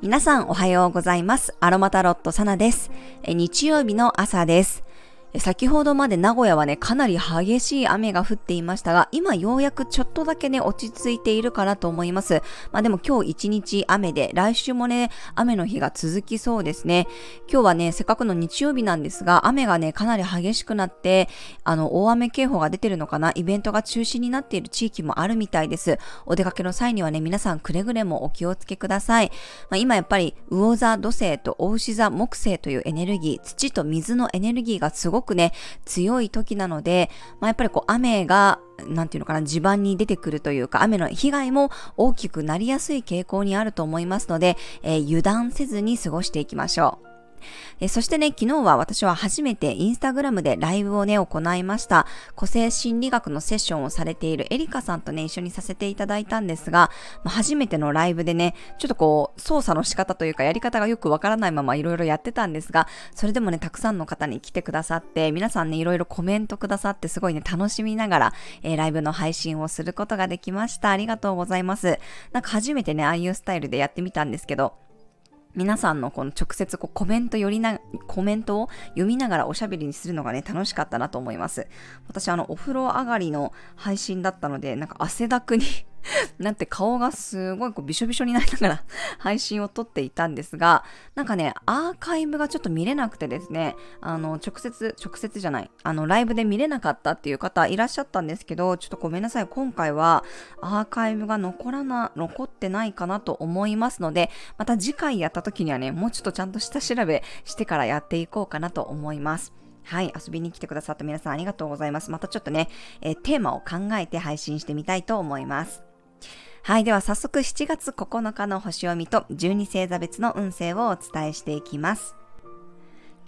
皆さんおはようございます。アロマタロットサナです。日曜日の朝です。先ほどまで名古屋はね、かなり激しい雨が降っていましたが、今ようやくちょっとだけね、落ち着いているかなと思います。まあでも今日一日雨で、来週もね、雨の日が続きそうですね。今日はね、せっかくの日曜日なんですが、雨がね、かなり激しくなって、あの、大雨警報が出てるのかな、イベントが中止になっている地域もあるみたいです。お出かけの際にはね、皆さんくれぐれもお気をつけください。まあ、今やっぱり、魚座土星と大牛座木星というエネルギー、土と水のエネルギーがすごくね、強い時なので、まあ、やっぱりこう雨が、なんていうのかな、地盤に出てくるというか、雨の被害も大きくなりやすい傾向にあると思いますので、えー、油断せずに過ごしていきましょう。えそしてね、昨日は私は初めてインスタグラムでライブをね、行いました。個性心理学のセッションをされているエリカさんとね、一緒にさせていただいたんですが、ま、初めてのライブでね、ちょっとこう、操作の仕方というかやり方がよくわからないままいろいろやってたんですが、それでもね、たくさんの方に来てくださって、皆さんね、いろいろコメントくださって、すごいね、楽しみながら、えー、ライブの配信をすることができました。ありがとうございます。なんか初めてね、ああいうスタイルでやってみたんですけど、皆さんのこの直接こうコメントよりな、コメントを読みながらおしゃべりにするのがね、楽しかったなと思います。私あの、お風呂上がりの配信だったので、なんか汗だくに なって顔がすごいこうびしょびしょになりながら 配信を撮っていたんですが、なんかね、アーカイブがちょっと見れなくてですね、あの、直接、直接じゃない、あの、ライブで見れなかったっていう方いらっしゃったんですけど、ちょっとごめんなさい。今回はアーカイブが残らな、残ってないかなと思いますので、また次回やった時にはね、もうちょっとちゃんと下調べしてからやっていこうかなと思います。はい、遊びに来てくださった皆さんありがとうございます。またちょっとね、えー、テーマを考えて配信してみたいと思います。はい。では早速7月9日の星読みと12星座別の運勢をお伝えしていきます。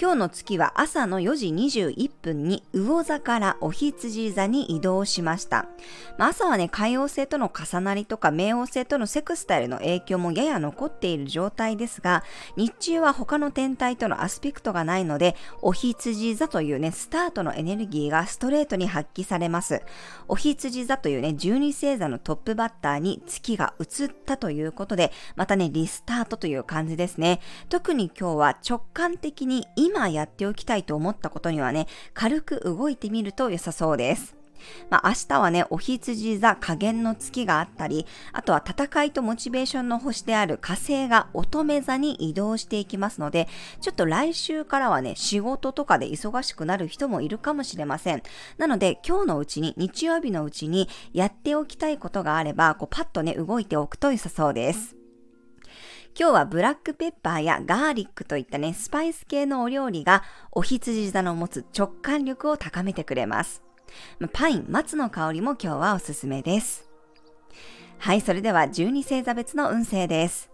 今日の月は朝の4時21分に魚座からお羊座に移動しました。まあ、朝はね、海王星との重なりとか冥王星とのセクスタイルの影響もやや残っている状態ですが、日中は他の天体とのアスペクトがないので、お羊座というね、スタートのエネルギーがストレートに発揮されます。お羊座というね、12星座のトップバッターに月が移ったということで、またね、リスタートという感じですね。特に今日は直感的に今やっておきたいと思ったことにはね、軽く動いてみると良さそうです。まあ、明日はね、お羊座加減の月があったり、あとは戦いとモチベーションの星である火星が乙女座に移動していきますので、ちょっと来週からはね、仕事とかで忙しくなる人もいるかもしれません。なので、今日のうちに、日曜日のうちにやっておきたいことがあれば、こうパッとね、動いておくと良さそうです。今日はブラックペッパーやガーリックといったね、スパイス系のお料理がお羊座の持つ直感力を高めてくれます。パイン、松の香りも今日はおすすめです。はい、それでは12星座別の運勢です。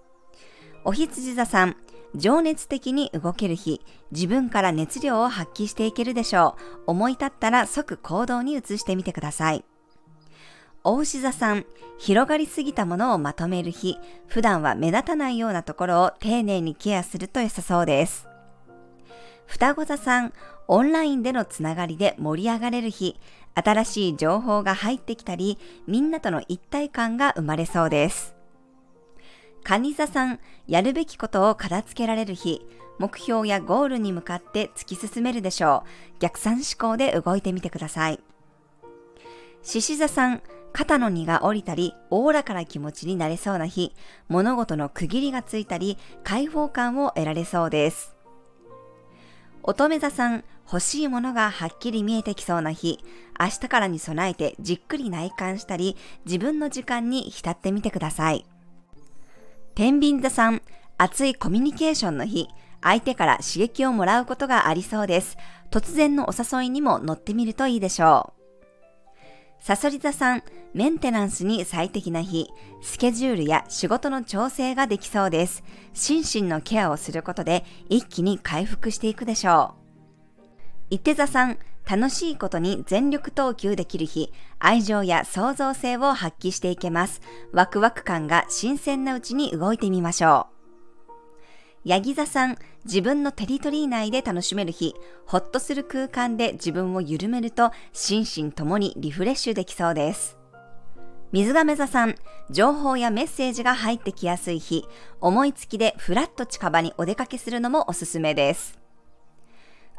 お羊座さん、情熱的に動ける日、自分から熱量を発揮していけるでしょう。思い立ったら即行動に移してみてください。お牛座さん、広がりすぎたものをまとめる日、普段は目立たないようなところを丁寧にケアすると良さそうです。双子座さん、オンラインでのつながりで盛り上がれる日、新しい情報が入ってきたり、みんなとの一体感が生まれそうです。蟹座さん、やるべきことを片付けられる日、目標やゴールに向かって突き進めるでしょう。逆算思考で動いてみてください。獅子座さん、肩の荷が下りたり、おおらかな気持ちになれそうな日、物事の区切りがついたり、解放感を得られそうです。乙女座さん、欲しいものがはっきり見えてきそうな日、明日からに備えてじっくり内観したり、自分の時間に浸ってみてください。天秤座さん、熱いコミュニケーションの日、相手から刺激をもらうことがありそうです。突然のお誘いにも乗ってみるといいでしょう。サソリ座さん、メンテナンスに最適な日、スケジュールや仕事の調整ができそうです。心身のケアをすることで一気に回復していくでしょう。伊手座さん、楽しいことに全力投球できる日、愛情や創造性を発揮していけます。ワクワク感が新鮮なうちに動いてみましょう。ヤギ座さん、自分のテリトリー内で楽しめる日、ほっとする空間で自分を緩めると心身ともにリフレッシュできそうです。水亀座さん、情報やメッセージが入ってきやすい日、思いつきでふらっと近場にお出かけするのもおすすめです。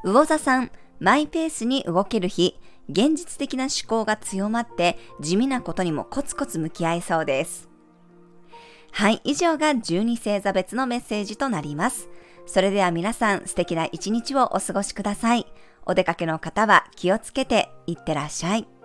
魚座さん、マイペースに動ける日、現実的な思考が強まって地味なことにもコツコツ向き合いそうです。はい、以上が12星座別のメッセージとなります。それでは皆さん素敵な一日をお過ごしください。お出かけの方は気をつけていってらっしゃい。